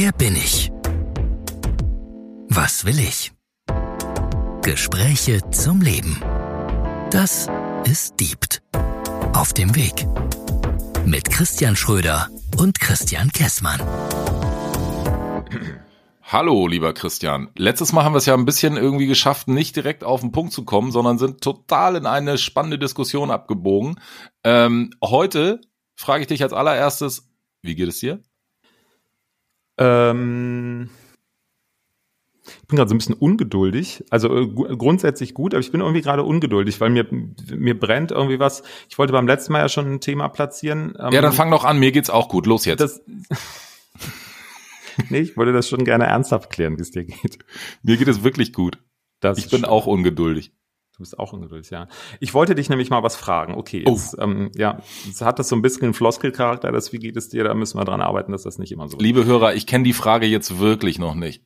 Wer bin ich? Was will ich? Gespräche zum Leben. Das ist Diebt. Auf dem Weg. Mit Christian Schröder und Christian Kessmann. Hallo, lieber Christian. Letztes Mal haben wir es ja ein bisschen irgendwie geschafft, nicht direkt auf den Punkt zu kommen, sondern sind total in eine spannende Diskussion abgebogen. Ähm, heute frage ich dich als allererstes, wie geht es dir? Ähm, ich bin gerade so ein bisschen ungeduldig. Also äh, grundsätzlich gut, aber ich bin irgendwie gerade ungeduldig, weil mir, mir brennt irgendwie was. Ich wollte beim letzten Mal ja schon ein Thema platzieren. Ähm, ja, dann fang doch an. Mir geht's auch gut. Los jetzt. Das, nee, ich wollte das schon gerne ernsthaft klären, wie es dir geht. Mir geht es wirklich gut. Das ich bin schön. auch ungeduldig. Du bist auch ungeduldig, ja. Ich wollte dich nämlich mal was fragen. Okay, jetzt, oh. ähm, ja, jetzt hat das so ein bisschen einen Floskelcharakter, das wie geht es dir, da müssen wir dran arbeiten, dass das nicht immer so Liebe Hörer, ich kenne die Frage jetzt wirklich noch nicht.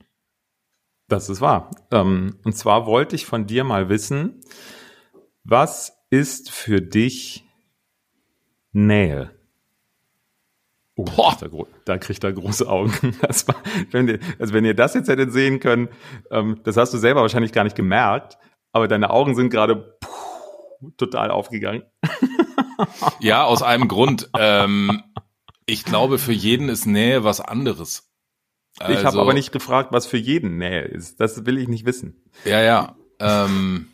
Das ist wahr. Ähm, und zwar wollte ich von dir mal wissen, was ist für dich Nähe? Oh, Boah. Da, da, kriegt er große Augen. War, wenn ihr, also wenn ihr das jetzt hättet sehen können, ähm, das hast du selber wahrscheinlich gar nicht gemerkt, aber deine Augen sind gerade total aufgegangen. Ja, aus einem Grund. Ähm, ich glaube, für jeden ist Nähe was anderes. Also, ich habe aber nicht gefragt, was für jeden Nähe ist. Das will ich nicht wissen. Ja, ja. Ähm,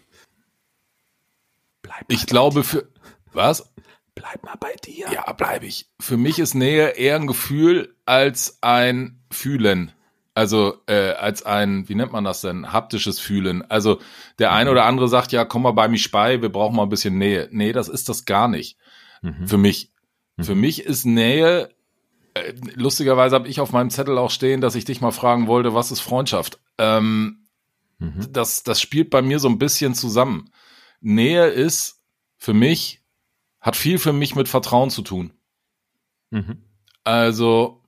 bleib ich glaube für was? Bleib mal bei dir. Ja, bleib ich. Für mich ist Nähe eher ein Gefühl als ein Fühlen. Also äh, als ein, wie nennt man das denn, haptisches Fühlen. Also der eine oder andere sagt ja, komm mal bei mich bei, wir brauchen mal ein bisschen Nähe. Nee, das ist das gar nicht. Mhm. Für mich. Mhm. Für mich ist Nähe, äh, lustigerweise habe ich auf meinem Zettel auch stehen, dass ich dich mal fragen wollte, was ist Freundschaft? Ähm, mhm. das, das spielt bei mir so ein bisschen zusammen. Nähe ist für mich, hat viel für mich mit Vertrauen zu tun. Mhm. Also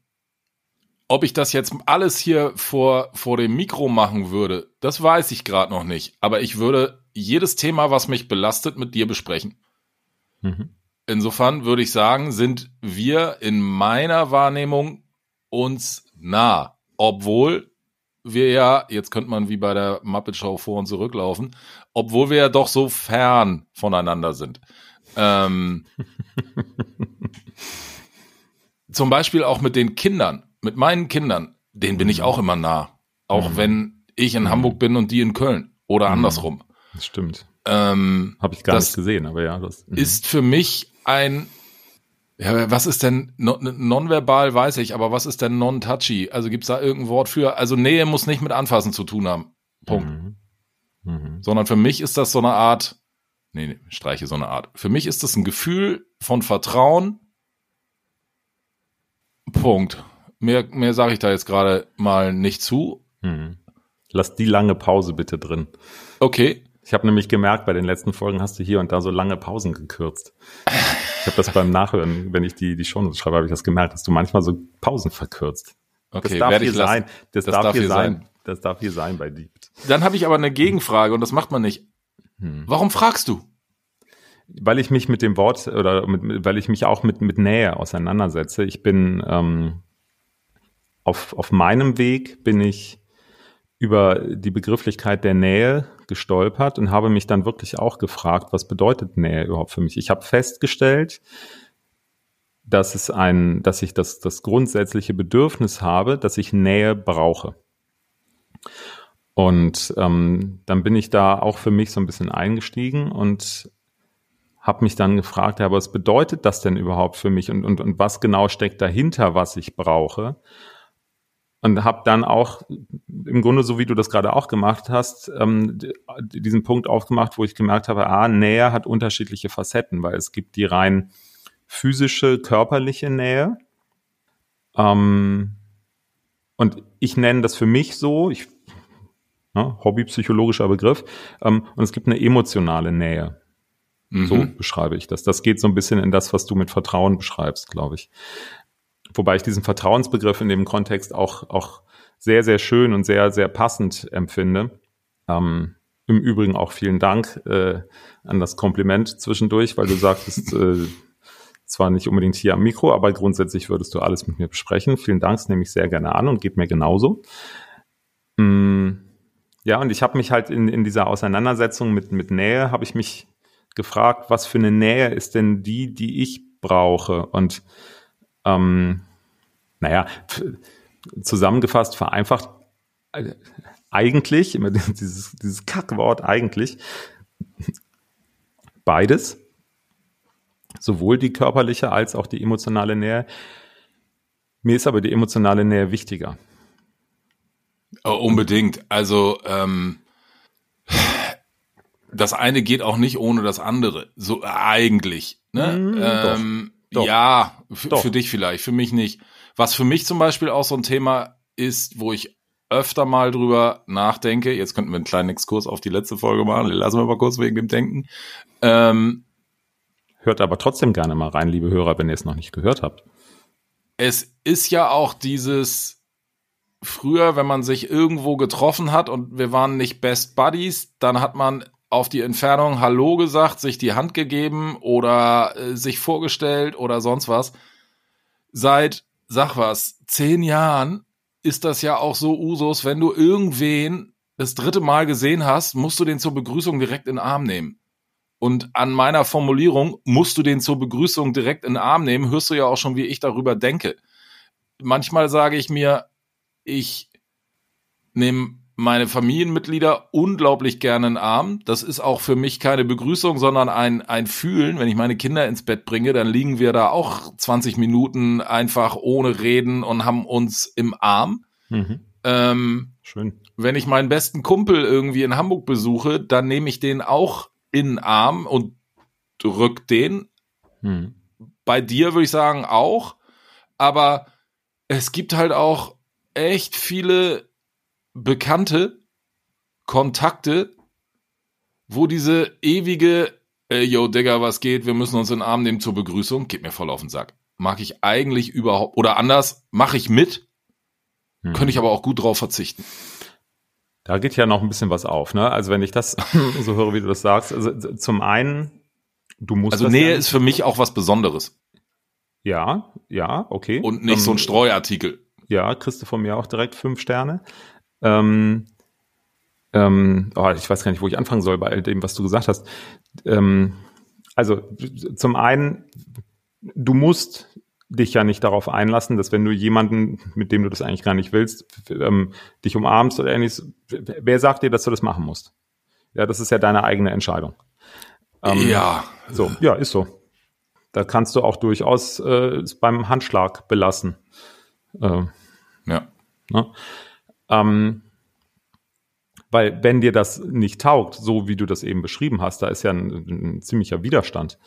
ob ich das jetzt alles hier vor, vor dem Mikro machen würde, das weiß ich gerade noch nicht. Aber ich würde jedes Thema, was mich belastet, mit dir besprechen. Mhm. Insofern würde ich sagen, sind wir in meiner Wahrnehmung uns nah. Obwohl wir ja, jetzt könnte man wie bei der Muppet Show vor und zurücklaufen, obwohl wir ja doch so fern voneinander sind. Ähm, zum Beispiel auch mit den Kindern mit meinen Kindern, denen bin ich mhm. auch immer nah. Auch mhm. wenn ich in mhm. Hamburg bin und die in Köln oder mhm. andersrum. Das stimmt. Ähm, Habe ich gar nicht gesehen, aber ja. Das mhm. ist für mich ein, ja, was ist denn, nonverbal weiß ich, aber was ist denn non-touchy? Also gibt es da irgendein Wort für? Also Nähe muss nicht mit Anfassen zu tun haben. Punkt. Mhm. Mhm. Sondern für mich ist das so eine Art, nee, nee, streiche so eine Art. Für mich ist das ein Gefühl von Vertrauen. Punkt. Mehr, mehr sage ich da jetzt gerade mal nicht zu. Hm. Lass die lange Pause bitte drin. Okay. Ich habe nämlich gemerkt, bei den letzten Folgen hast du hier und da so lange Pausen gekürzt. Ich habe das beim Nachhören, wenn ich die, die Shownotes schreibe, habe ich das gemerkt, dass du manchmal so Pausen verkürzt. Okay, das darf hier sein. Das, das darf, darf, hier sein. sein. Das darf hier sein bei Diebt. Dann habe ich aber eine Gegenfrage und das macht man nicht. Hm. Warum fragst du? Weil ich mich mit dem Wort oder mit, weil ich mich auch mit, mit Nähe auseinandersetze. Ich bin ähm, auf, auf meinem Weg bin ich über die Begrifflichkeit der Nähe gestolpert und habe mich dann wirklich auch gefragt, was bedeutet Nähe überhaupt für mich? Ich habe festgestellt, dass es ein, dass ich das, das grundsätzliche Bedürfnis habe, dass ich Nähe brauche. Und ähm, dann bin ich da auch für mich so ein bisschen eingestiegen und habe mich dann gefragt, ja, was bedeutet das denn überhaupt für mich und, und, und was genau steckt dahinter, was ich brauche? Und habe dann auch im Grunde so wie du das gerade auch gemacht hast ähm, diesen Punkt aufgemacht, wo ich gemerkt habe, ah, Nähe hat unterschiedliche Facetten, weil es gibt die rein physische, körperliche Nähe ähm, und ich nenne das für mich so, ich ne, hobbypsychologischer Begriff ähm, und es gibt eine emotionale Nähe. So mhm. beschreibe ich das. Das geht so ein bisschen in das, was du mit Vertrauen beschreibst, glaube ich. Wobei ich diesen Vertrauensbegriff in dem Kontext auch, auch sehr, sehr schön und sehr, sehr passend empfinde. Ähm, Im Übrigen auch vielen Dank äh, an das Kompliment zwischendurch, weil du sagtest, äh, zwar nicht unbedingt hier am Mikro, aber grundsätzlich würdest du alles mit mir besprechen. Vielen Dank, das nehme ich sehr gerne an und geht mir genauso. Mm, ja, und ich habe mich halt in, in dieser Auseinandersetzung mit, mit Nähe, habe ich mich gefragt, was für eine Nähe ist denn die, die ich brauche? Und ähm, naja, zusammengefasst, vereinfacht, äh, eigentlich, immer dieses, dieses Kackwort eigentlich, beides, sowohl die körperliche als auch die emotionale Nähe. Mir ist aber die emotionale Nähe wichtiger. Oh, unbedingt. Also ähm, das eine geht auch nicht ohne das andere. So eigentlich. Ne? Mm, ähm, doch, ja, doch. für dich vielleicht, für mich nicht. Was für mich zum Beispiel auch so ein Thema ist, wo ich öfter mal drüber nachdenke. Jetzt könnten wir einen kleinen Exkurs auf die letzte Folge machen. Lassen wir mal kurz wegen dem Denken. Ähm, Hört aber trotzdem gerne mal rein, liebe Hörer, wenn ihr es noch nicht gehört habt. Es ist ja auch dieses früher, wenn man sich irgendwo getroffen hat und wir waren nicht Best Buddies, dann hat man auf die Entfernung Hallo gesagt, sich die Hand gegeben oder äh, sich vorgestellt oder sonst was. Seit, sag was, zehn Jahren ist das ja auch so Usus, wenn du irgendwen das dritte Mal gesehen hast, musst du den zur Begrüßung direkt in den Arm nehmen. Und an meiner Formulierung musst du den zur Begrüßung direkt in den Arm nehmen, hörst du ja auch schon, wie ich darüber denke. Manchmal sage ich mir, ich nehme meine Familienmitglieder unglaublich gerne in den Arm. Das ist auch für mich keine Begrüßung, sondern ein, ein Fühlen. Wenn ich meine Kinder ins Bett bringe, dann liegen wir da auch 20 Minuten einfach ohne Reden und haben uns im Arm. Mhm. Ähm, Schön. Wenn ich meinen besten Kumpel irgendwie in Hamburg besuche, dann nehme ich den auch in den Arm und drück den. Mhm. Bei dir würde ich sagen auch. Aber es gibt halt auch echt viele Bekannte, Kontakte, wo diese ewige, äh, yo, Digga, was geht, wir müssen uns in den Arm nehmen zur Begrüßung, geht mir voll auf den Sack. Mag ich eigentlich überhaupt, oder anders, mache ich mit, hm. könnte ich aber auch gut drauf verzichten. Da geht ja noch ein bisschen was auf, ne? Also wenn ich das so höre, wie du das sagst, also zum einen, du musst. Also Nähe ist für mich auch was Besonderes. Ja, ja, okay. Und nicht um, so ein ähm, Streuartikel. Ja, kriegst du von mir auch direkt fünf Sterne. Ähm, ähm, oh, ich weiß gar nicht, wo ich anfangen soll bei all dem, was du gesagt hast. Ähm, also zum einen, du musst dich ja nicht darauf einlassen, dass wenn du jemanden, mit dem du das eigentlich gar nicht willst, ähm, dich umarmst oder ähnliches, wer sagt dir, dass du das machen musst? Ja, das ist ja deine eigene Entscheidung. Ähm, ja. So, ja, ist so. Da kannst du auch durchaus äh, beim Handschlag belassen. Äh, ja. Ne? Ähm, weil wenn dir das nicht taugt, so wie du das eben beschrieben hast, da ist ja ein, ein ziemlicher Widerstand,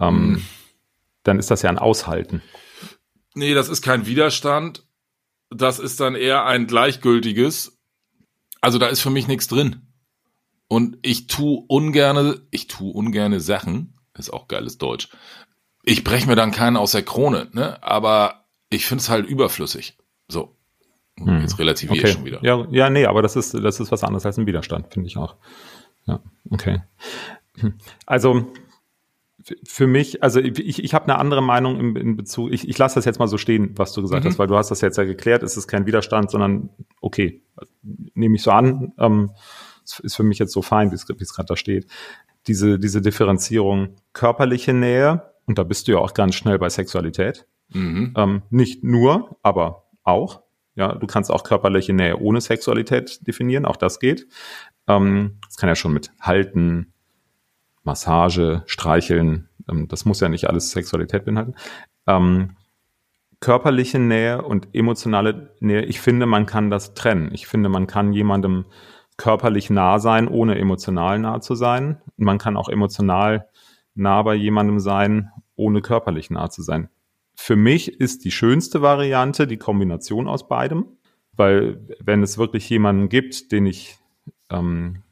ähm, mhm. dann ist das ja ein Aushalten. Nee, das ist kein Widerstand. Das ist dann eher ein gleichgültiges. Also da ist für mich nichts drin. Und ich tu ungerne, ich tu ungerne Sachen, ist auch geiles Deutsch. Ich breche mir dann keinen aus der Krone, ne? Aber ich finde es halt überflüssig. So. Hm. Jetzt relativiere okay. ich schon wieder. Ja, ja, nee, aber das ist, das ist was anderes als ein Widerstand, finde ich auch. Ja, okay. Hm. Also für mich, also ich, ich habe eine andere Meinung in, in Bezug, ich, ich lasse das jetzt mal so stehen, was du gesagt mhm. hast, weil du hast das jetzt ja geklärt, es ist kein Widerstand, sondern okay, nehme ich so an, ähm, ist für mich jetzt so fein, wie es gerade da steht. Diese, diese Differenzierung körperliche Nähe, und da bist du ja auch ganz schnell bei Sexualität, mhm. ähm, nicht nur, aber auch. Ja, du kannst auch körperliche Nähe ohne Sexualität definieren, auch das geht. Ähm, kann ja schon mit Halten, Massage, Streicheln, ähm, das muss ja nicht alles Sexualität beinhalten. Ähm, körperliche Nähe und emotionale Nähe, ich finde, man kann das trennen. Ich finde, man kann jemandem körperlich nah sein, ohne emotional nah zu sein. Man kann auch emotional nah bei jemandem sein, ohne körperlich nah zu sein für mich ist die schönste Variante die Kombination aus beidem, weil wenn es wirklich jemanden gibt, den ich, ähm,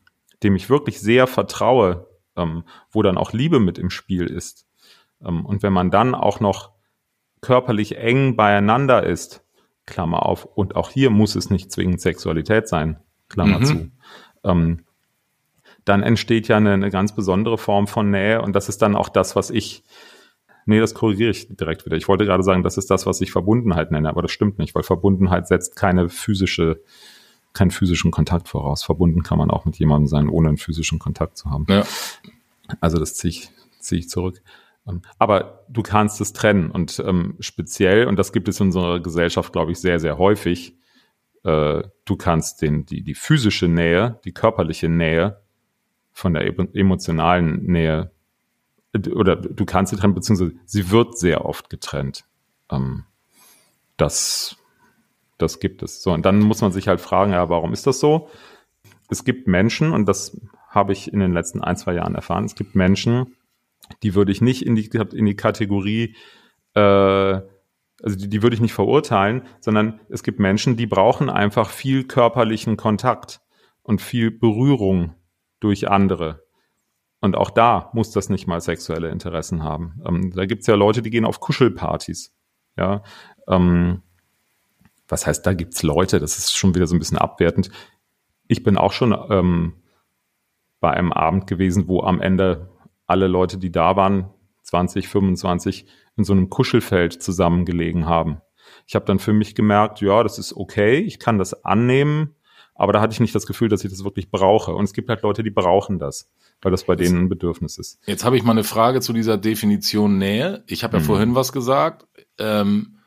dem ich wirklich sehr vertraue, ähm, wo dann auch Liebe mit im Spiel ist, ähm, und wenn man dann auch noch körperlich eng beieinander ist, Klammer auf, und auch hier muss es nicht zwingend Sexualität sein, Klammer mhm. zu, ähm, dann entsteht ja eine, eine ganz besondere Form von Nähe und das ist dann auch das, was ich Nee, das korrigiere ich direkt wieder. Ich wollte gerade sagen, das ist das, was ich Verbundenheit nenne, aber das stimmt nicht, weil Verbundenheit setzt keine physische, keinen physischen Kontakt voraus. Verbunden kann man auch mit jemandem sein, ohne einen physischen Kontakt zu haben. Ja. Also das ziehe ich, ziehe ich zurück. Ähm, aber du kannst es trennen und ähm, speziell, und das gibt es in unserer Gesellschaft, glaube ich, sehr, sehr häufig, äh, du kannst den, die, die physische Nähe, die körperliche Nähe von der emotionalen Nähe oder du kannst sie trennen, beziehungsweise sie wird sehr oft getrennt. Ähm, das, das gibt es. So, und dann muss man sich halt fragen, ja, warum ist das so? Es gibt Menschen, und das habe ich in den letzten ein, zwei Jahren erfahren, es gibt Menschen, die würde ich nicht in die, in die Kategorie, äh, also die, die würde ich nicht verurteilen, sondern es gibt Menschen, die brauchen einfach viel körperlichen Kontakt und viel Berührung durch andere. Und auch da muss das nicht mal sexuelle Interessen haben. Ähm, da gibt's ja Leute, die gehen auf Kuschelpartys. Ja, ähm, was heißt, da gibt's Leute, das ist schon wieder so ein bisschen abwertend. Ich bin auch schon ähm, bei einem Abend gewesen, wo am Ende alle Leute, die da waren, 20, 25, in so einem Kuschelfeld zusammengelegen haben. Ich habe dann für mich gemerkt, ja, das ist okay, ich kann das annehmen, aber da hatte ich nicht das Gefühl, dass ich das wirklich brauche. Und es gibt halt Leute, die brauchen das weil das bei denen ein Bedürfnis ist. Jetzt habe ich mal eine Frage zu dieser Definition Nähe. Ich habe ja mhm. vorhin was gesagt. Ähm,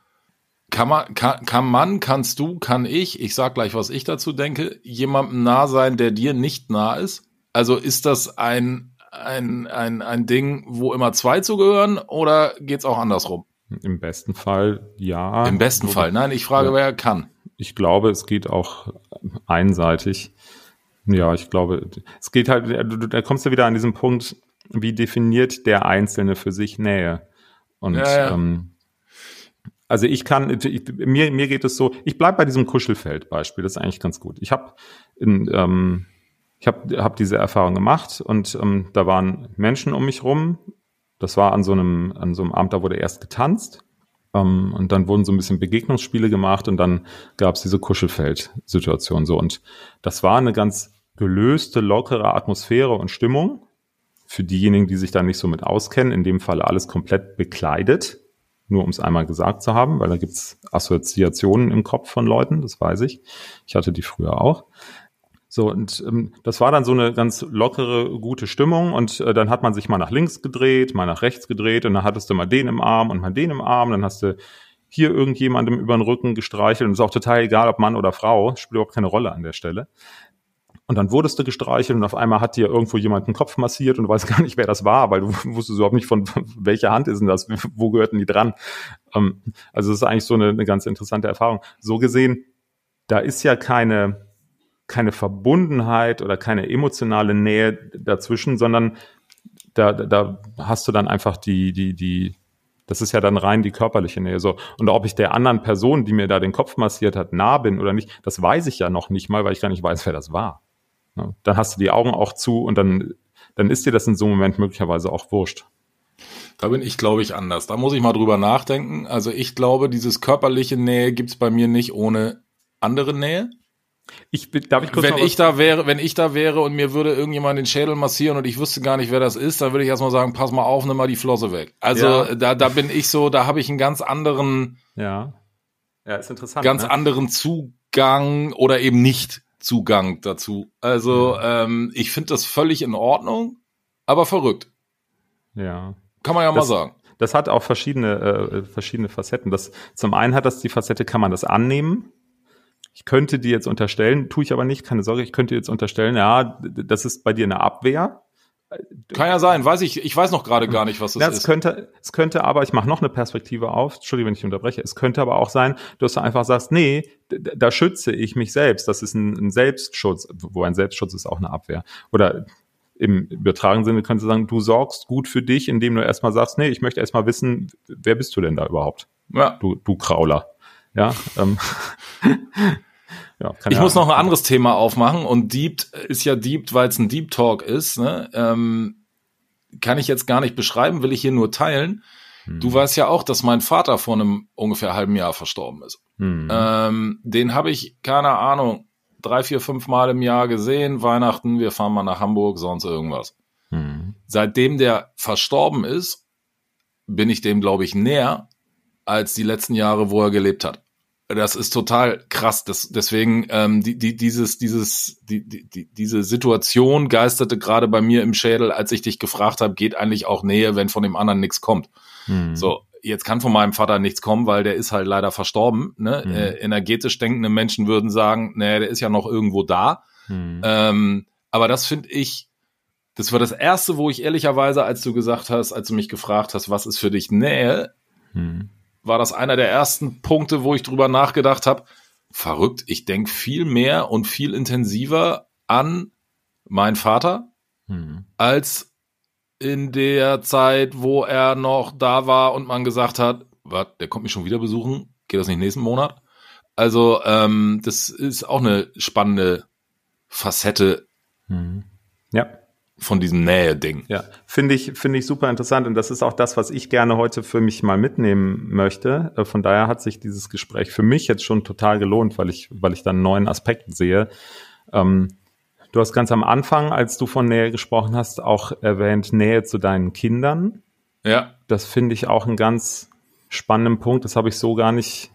kann man, kann, kann man, kannst du, kann ich, ich sag gleich, was ich dazu denke, jemandem nah sein, der dir nicht nah ist? Also ist das ein, ein, ein, ein Ding, wo immer zwei zugehören oder geht's auch andersrum? Im besten Fall ja. Im besten Fall, nein, ich frage, ja. wer kann. Ich glaube, es geht auch einseitig. Ja, ich glaube, es geht halt, da kommst du wieder an diesen Punkt, wie definiert der Einzelne für sich Nähe? Und ja, ja. Ähm, also ich kann, ich, mir, mir geht es so, ich bleib bei diesem Kuschelfeld-Beispiel, das ist eigentlich ganz gut. Ich habe ähm, ich habe hab diese Erfahrung gemacht und ähm, da waren Menschen um mich rum. Das war an so einem, an so einem Abend, da wurde erst getanzt ähm, und dann wurden so ein bisschen Begegnungsspiele gemacht und dann gab es diese Kuschelfeld-Situation so. Und das war eine ganz gelöste, lockere Atmosphäre und Stimmung. Für diejenigen, die sich da nicht so mit auskennen, in dem Fall alles komplett bekleidet. Nur um es einmal gesagt zu haben, weil da gibt's Assoziationen im Kopf von Leuten, das weiß ich. Ich hatte die früher auch. So, und ähm, das war dann so eine ganz lockere, gute Stimmung. Und äh, dann hat man sich mal nach links gedreht, mal nach rechts gedreht und dann hattest du mal den im Arm und mal den im Arm. Dann hast du hier irgendjemandem über den Rücken gestreichelt. Und es ist auch total egal, ob Mann oder Frau, spielt überhaupt keine Rolle an der Stelle. Und dann wurdest du gestreichelt und auf einmal hat dir irgendwo jemand den Kopf massiert und du weißt gar nicht, wer das war, weil du wusstest überhaupt nicht von welcher Hand ist denn das, wo gehörten die dran. Ähm, also das ist eigentlich so eine, eine ganz interessante Erfahrung. So gesehen, da ist ja keine, keine Verbundenheit oder keine emotionale Nähe dazwischen, sondern da, da hast du dann einfach die, die, die, das ist ja dann rein die körperliche Nähe. So. Und ob ich der anderen Person, die mir da den Kopf massiert hat, nah bin oder nicht, das weiß ich ja noch nicht mal, weil ich gar nicht weiß, wer das war. Ne? Dann hast du die Augen auch zu und dann, dann ist dir das in so einem Moment möglicherweise auch wurscht. Da bin ich, glaube ich, anders. Da muss ich mal drüber nachdenken. Also ich glaube, dieses körperliche Nähe gibt's bei mir nicht ohne andere Nähe. Ich, darf ich kurz wenn ich da wäre, wenn ich da wäre und mir würde irgendjemand den Schädel massieren und ich wüsste gar nicht, wer das ist, dann würde ich erstmal sagen, pass mal auf, nimm mal die Flosse weg. Also ja. da, da bin ich so, da habe ich einen ganz anderen, ja, ja, ist interessant, ganz ne? anderen Zugang oder eben nicht Zugang dazu. Also ähm, ich finde das völlig in Ordnung, aber verrückt. Ja. Kann man ja das, mal sagen. Das hat auch verschiedene, äh, verschiedene Facetten. Das, zum einen hat das die Facette, kann man das annehmen. Ich könnte dir jetzt unterstellen, tue ich aber nicht, keine Sorge, ich könnte jetzt unterstellen, ja, das ist bei dir eine Abwehr. Kann ja sein, weiß ich, ich weiß noch gerade gar nicht, was das ja, es ist. Könnte, es könnte aber, ich mache noch eine Perspektive auf, Entschuldigung, wenn ich unterbreche, es könnte aber auch sein, dass du einfach sagst, nee, da schütze ich mich selbst, das ist ein, ein Selbstschutz, wo ein Selbstschutz ist auch eine Abwehr. Oder im übertragenen Sinne könntest du sagen, du sorgst gut für dich, indem du erstmal sagst, nee, ich möchte erstmal wissen, wer bist du denn da überhaupt? Ja. Du, du Krauler. Ja, ähm, Ja, ich muss noch ein anderes Thema aufmachen und Deep ist ja Deep, weil es ein Deep Talk ist. Ne? Ähm, kann ich jetzt gar nicht beschreiben, will ich hier nur teilen. Hm. Du weißt ja auch, dass mein Vater vor einem ungefähr halben Jahr verstorben ist. Hm. Ähm, den habe ich, keine Ahnung, drei, vier, fünf Mal im Jahr gesehen. Weihnachten, wir fahren mal nach Hamburg, sonst irgendwas. Hm. Seitdem der verstorben ist, bin ich dem, glaube ich, näher als die letzten Jahre, wo er gelebt hat. Das ist total krass. Das, deswegen ähm, die, die, dieses, dieses, die, die, diese Situation geisterte gerade bei mir im Schädel, als ich dich gefragt habe, geht eigentlich auch Nähe, wenn von dem anderen nichts kommt. Hm. So, jetzt kann von meinem Vater nichts kommen, weil der ist halt leider verstorben. Ne? Hm. Äh, energetisch denkende Menschen würden sagen, nee, der ist ja noch irgendwo da. Hm. Ähm, aber das finde ich, das war das erste, wo ich ehrlicherweise, als du gesagt hast, als du mich gefragt hast, was ist für dich Nähe, hm. War das einer der ersten Punkte, wo ich drüber nachgedacht habe. Verrückt, ich denke viel mehr und viel intensiver an meinen Vater hm. als in der Zeit, wo er noch da war und man gesagt hat, was, der kommt mich schon wieder besuchen, geht das nicht nächsten Monat? Also ähm, das ist auch eine spannende Facette hm. ja. Von diesem Nähe-Ding. Ja, finde ich, finde ich super interessant und das ist auch das, was ich gerne heute für mich mal mitnehmen möchte. Äh, von daher hat sich dieses Gespräch für mich jetzt schon total gelohnt, weil ich, weil ich da einen neuen Aspekt sehe. Ähm, Du hast ganz am Anfang, als du von Nähe gesprochen hast, auch erwähnt Nähe zu deinen Kindern. Ja. Das finde ich auch einen ganz spannenden Punkt. Das habe ich so gar nicht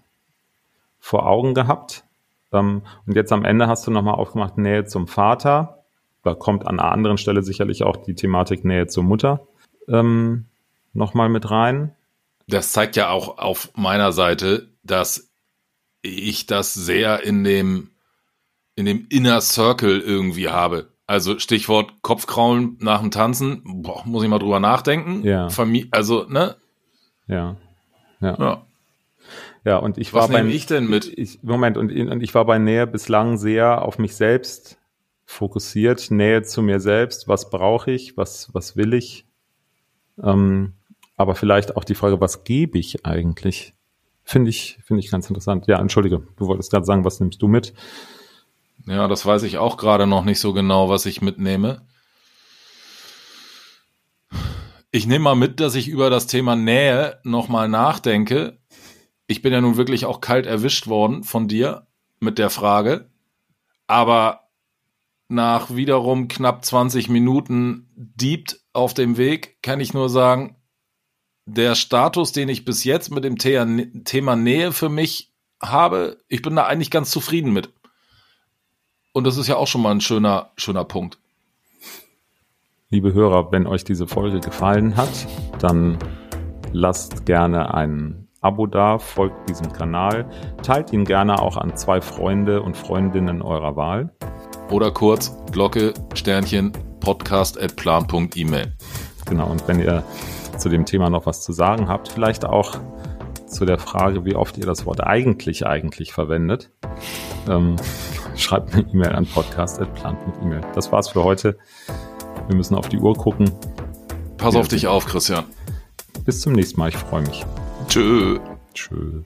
vor Augen gehabt. Ähm, und jetzt am Ende hast du nochmal aufgemacht Nähe zum Vater. Da kommt an einer anderen Stelle sicherlich auch die Thematik Nähe zur Mutter ähm, nochmal mit rein. Das zeigt ja auch auf meiner Seite, dass ich das sehr in dem in dem Inner Circle irgendwie habe. Also Stichwort Kopfkraulen nach dem Tanzen, boah, muss ich mal drüber nachdenken. Ja. Familie, also, ne? Ja. Ja. Ja, ja und ich war Was nehme ich denn mit? Ich, Moment, und, und ich war bei Nähe bislang sehr auf mich selbst fokussiert, Nähe zu mir selbst, was brauche ich, was, was will ich? Ähm, aber vielleicht auch die Frage, was gebe ich eigentlich? Finde ich, finde ich ganz interessant. Ja, entschuldige, du wolltest gerade sagen, was nimmst du mit? Ja, das weiß ich auch gerade noch nicht so genau, was ich mitnehme. Ich nehme mal mit, dass ich über das Thema Nähe nochmal nachdenke. Ich bin ja nun wirklich auch kalt erwischt worden von dir mit der Frage. Aber nach wiederum knapp 20 Minuten Diebt auf dem Weg kann ich nur sagen, der Status, den ich bis jetzt mit dem Thema Nähe für mich habe, ich bin da eigentlich ganz zufrieden mit. Und das ist ja auch schon mal ein schöner, schöner Punkt. Liebe Hörer, wenn euch diese Folge gefallen hat, dann lasst gerne ein Abo da, folgt diesem Kanal, teilt ihn gerne auch an zwei Freunde und Freundinnen eurer Wahl. Oder kurz Glocke, Sternchen, podcast at plan.email. Genau, und wenn ihr zu dem Thema noch was zu sagen habt, vielleicht auch zu der Frage, wie oft ihr das Wort eigentlich eigentlich verwendet, ähm, schreibt eine E-Mail an podcast.plant.email. Das war's für heute. Wir müssen auf die Uhr gucken. Pass auf dich auf, Christian. Bis zum nächsten Mal. Ich freue mich. Tschö. Tschö.